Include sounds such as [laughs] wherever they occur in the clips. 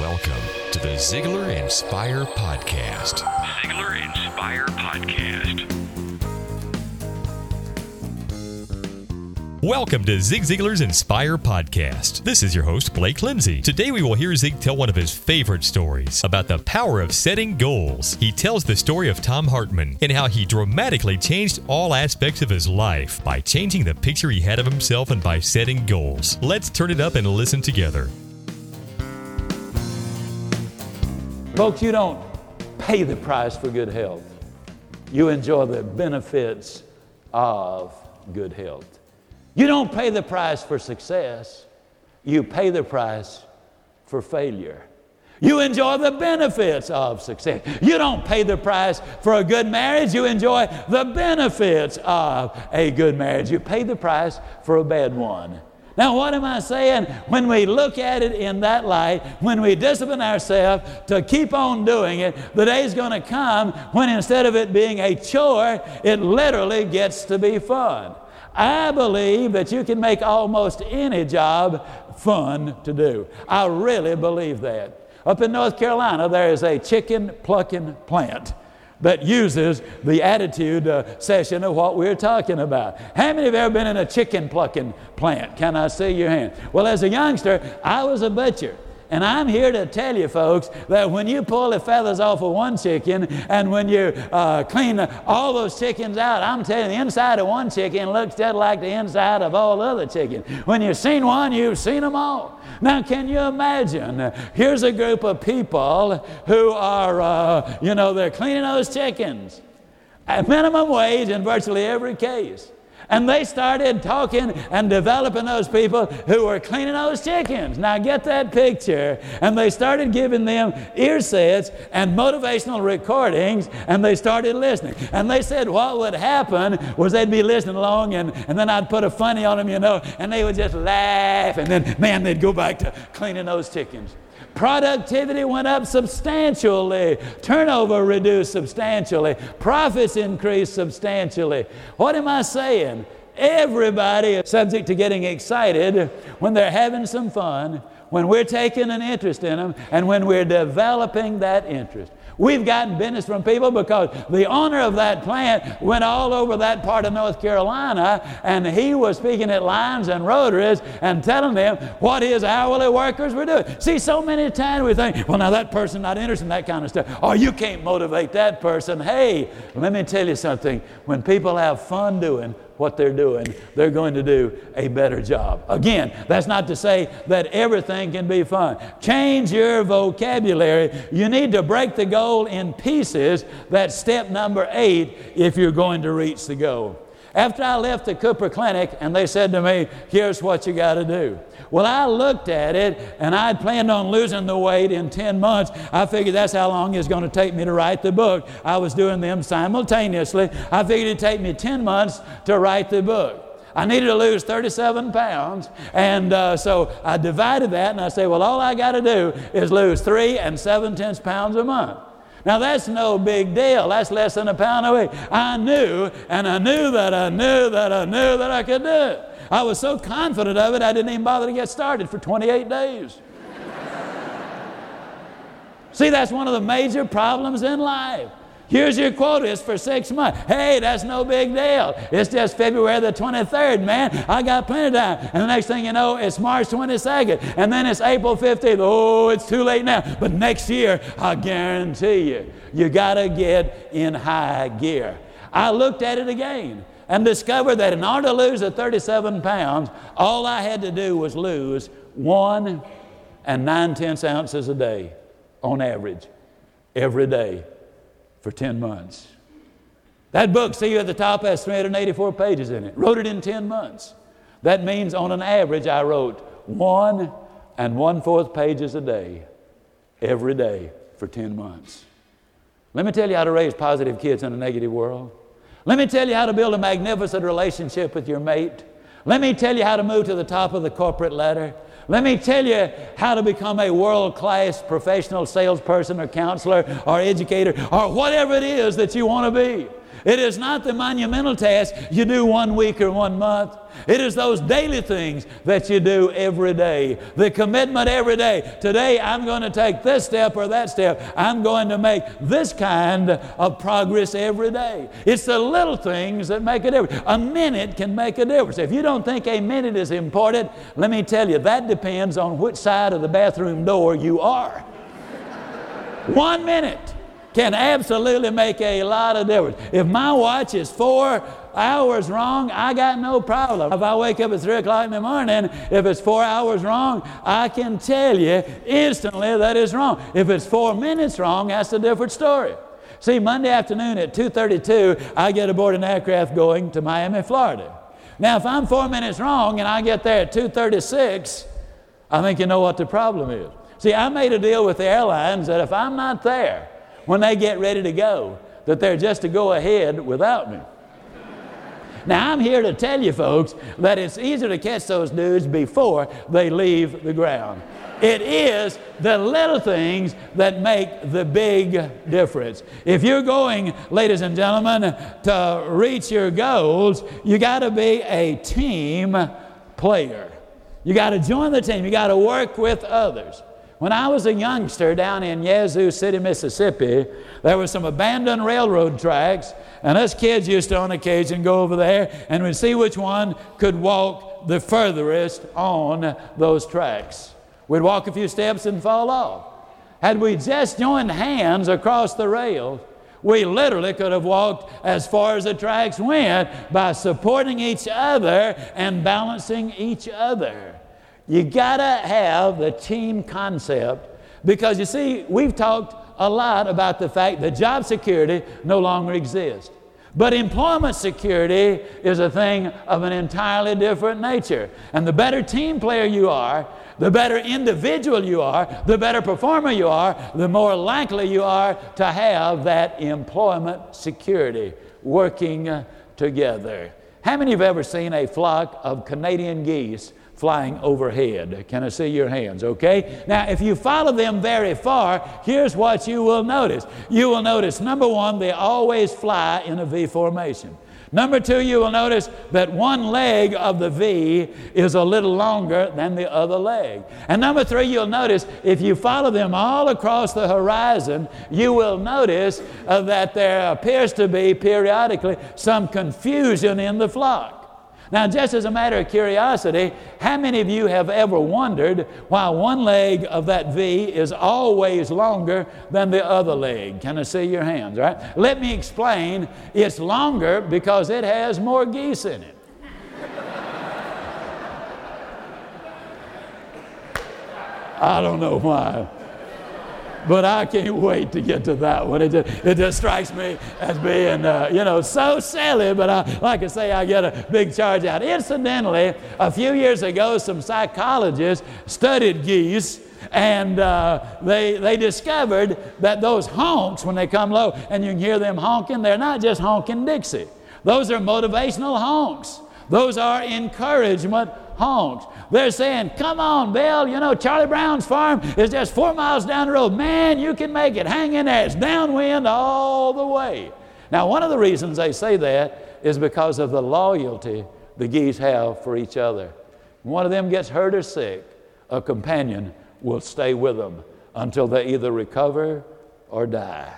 Welcome to the Ziglar Inspire Podcast. Ziglar Inspire Podcast. Welcome to Zig Ziglar's Inspire Podcast. This is your host, Blake Lindsay. Today we will hear Zig tell one of his favorite stories about the power of setting goals. He tells the story of Tom Hartman and how he dramatically changed all aspects of his life by changing the picture he had of himself and by setting goals. Let's turn it up and listen together. Folks, you don't pay the price for good health. You enjoy the benefits of good health. You don't pay the price for success. You pay the price for failure. You enjoy the benefits of success. You don't pay the price for a good marriage. You enjoy the benefits of a good marriage. You pay the price for a bad one. Now, what am I saying? When we look at it in that light, when we discipline ourselves to keep on doing it, the day's going to come when instead of it being a chore, it literally gets to be fun. I believe that you can make almost any job fun to do. I really believe that. Up in North Carolina, there is a chicken plucking plant that uses the attitude uh, session of what we're talking about. How many have ever been in a chicken plucking plant? Can I see your hand? Well, as a youngster, I was a butcher. And I'm here to tell you, folks, that when you pull the feathers off of one chicken and when you uh, clean all those chickens out, I'm telling you, the inside of one chicken looks just like the inside of all other chickens. When you've seen one, you've seen them all. Now, can you imagine? Here's a group of people who are, uh, you know, they're cleaning those chickens at minimum wage in virtually every case. And they started talking and developing those people who were cleaning those chickens. Now get that picture. And they started giving them ear sets and motivational recordings, and they started listening. And they said what would happen was they'd be listening along, and, and then I'd put a funny on them, you know, and they would just laugh, and then, man, they'd go back to cleaning those chickens. Productivity went up substantially. Turnover reduced substantially. Profits increased substantially. What am I saying? Everybody is subject to getting excited when they're having some fun, when we're taking an interest in them, and when we're developing that interest. We've gotten business from people because the owner of that plant went all over that part of North Carolina and he was speaking at Lions and rotaries and telling them what his hourly workers were doing. See, so many times we think, well, now that person not interested in that kind of stuff. Oh, you can't motivate that person. Hey, let me tell you something. When people have fun doing what they're doing, they're going to do a better job. Again, that's not to say that everything can be fun. Change your vocabulary. You need to break the goal in pieces. That's step number eight if you're going to reach the goal. After I left the Cooper Clinic, and they said to me, Here's what you got to do. Well, I looked at it, and I'd planned on losing the weight in 10 months. I figured that's how long it's going to take me to write the book. I was doing them simultaneously. I figured it'd take me 10 months to write the book. I needed to lose 37 pounds. And uh, so I divided that and I said, well, all I got to do is lose three and seven tenths pounds a month. Now that's no big deal. That's less than a pound a week. I knew, and I knew that I knew that I knew that I could do it. I was so confident of it, I didn't even bother to get started for 28 days. [laughs] See, that's one of the major problems in life. Here's your quota. It's for six months. Hey, that's no big deal. It's just February the 23rd, man. I got plenty of time. And the next thing you know, it's March 22nd. And then it's April 15th. Oh, it's too late now. But next year, I guarantee you, you got to get in high gear. I looked at it again and discovered that in order to lose the 37 pounds, all I had to do was lose one and nine tenths ounces a day on average every day for 10 months. That book, see you at the top, has 384 pages in it. Wrote it in 10 months. That means on an average, I wrote one and one fourth pages a day, every day for 10 months. Let me tell you how to raise positive kids in a negative world. Let me tell you how to build a magnificent relationship with your mate. Let me tell you how to move to the top of the corporate ladder. Let me tell you how to become a world class professional salesperson or counselor or educator or whatever it is that you want to be. It is not the monumental task you do one week or one month. It is those daily things that you do every day. The commitment every day. Today I'm going to take this step or that step. I'm going to make this kind of progress every day. It's the little things that make a difference. A minute can make a difference. If you don't think a minute is important, let me tell you, that depends on which side of the bathroom door you are. [laughs] One minute can absolutely make a lot of difference. If my watch is four hours wrong, I got no problem. If I wake up at 3 o'clock in the morning, if it's four hours wrong, I can tell you instantly that it's wrong. If it's four minutes wrong, that's a different story. See, Monday afternoon at 2.32, I get aboard an aircraft going to Miami, Florida. Now, if I'm four minutes wrong and I get there at 2.36, I think you know what the problem is. See, I made a deal with the airlines that if I'm not there when they get ready to go, that they're just to go ahead without me. Now, I'm here to tell you folks that it's easier to catch those dudes before they leave the ground. It is the little things that make the big difference. If you're going, ladies and gentlemen, to reach your goals, you got to be a team player. You got to join the team, you got to work with others. When I was a youngster down in Yazoo City, Mississippi, there were some abandoned railroad tracks, and us kids used to on occasion go over there and we'd see which one could walk the furthest on those tracks. We'd walk a few steps and fall off. Had we just joined hands across the rails, we literally could have walked as far as the tracks went by supporting each other and balancing each other. You gotta have the team concept because you see, we've talked a lot about the fact that job security no longer exists. But employment security is a thing of an entirely different nature. And the better team player you are, the better individual you are, the better performer you are, the more likely you are to have that employment security working together. How many of you have ever seen a flock of Canadian geese flying overhead. Can I see your hands? Okay? Now, if you follow them very far, here's what you will notice. You will notice number one, they always fly in a V formation. Number two, you will notice that one leg of the V is a little longer than the other leg. And number three, you'll notice if you follow them all across the horizon, you will notice uh, that there appears to be periodically some confusion in the flock. Now, just as a matter of curiosity, how many of you have ever wondered why one leg of that V is always longer than the other leg? Can I see your hands, right? Let me explain. It's longer because it has more geese in it. I don't know why but I can't wait to get to that one. It just, it just strikes me as being, uh, you know, so silly, but I, like I say, I get a big charge out. Incidentally, a few years ago, some psychologists studied geese and uh, they, they discovered that those honks, when they come low and you can hear them honking, they're not just honking Dixie. Those are motivational honks. Those are encouragement honks. They're saying, Come on, Bill, you know, Charlie Brown's farm is just four miles down the road. Man, you can make it. Hang in there. It's downwind all the way. Now, one of the reasons they say that is because of the loyalty the geese have for each other. When one of them gets hurt or sick, a companion will stay with them until they either recover or die.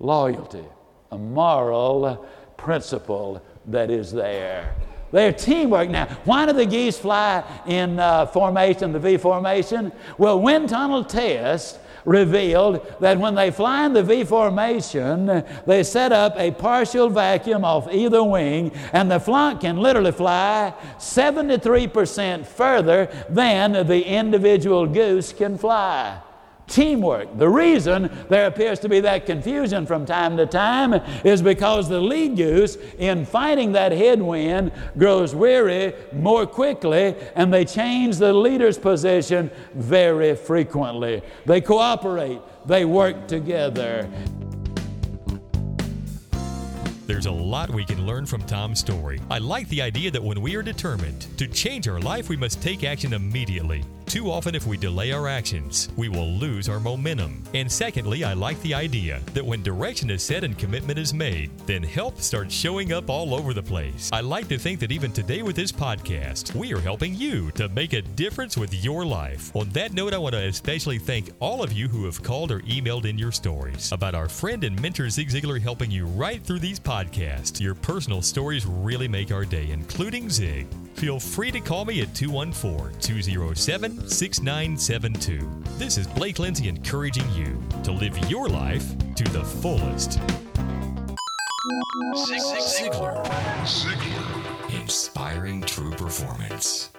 Loyalty, a moral principle that is there. They're teamwork now. Why do the geese fly in uh, formation, the V formation? Well, wind tunnel tests revealed that when they fly in the V formation, they set up a partial vacuum off either wing, and the flock can literally fly 73% further than the individual goose can fly teamwork. The reason there appears to be that confusion from time to time is because the lead goose, in fighting that headwind, grows weary more quickly and they change the leader's position very frequently. They cooperate, they work together. There's a lot we can learn from Tom's story. I like the idea that when we are determined to change our life, we must take action immediately. Too often, if we delay our actions, we will lose our momentum. And secondly, I like the idea that when direction is set and commitment is made, then help starts showing up all over the place. I like to think that even today with this podcast, we are helping you to make a difference with your life. On that note, I want to especially thank all of you who have called or emailed in your stories about our friend and mentor Zig Ziglar helping you right through these podcasts. Your personal stories really make our day, including Zig. Feel free to call me at 214 207 6972. This is Blake Lindsay encouraging you to live your life to the fullest. Zig Ziglar. Ziglar. Inspiring true performance.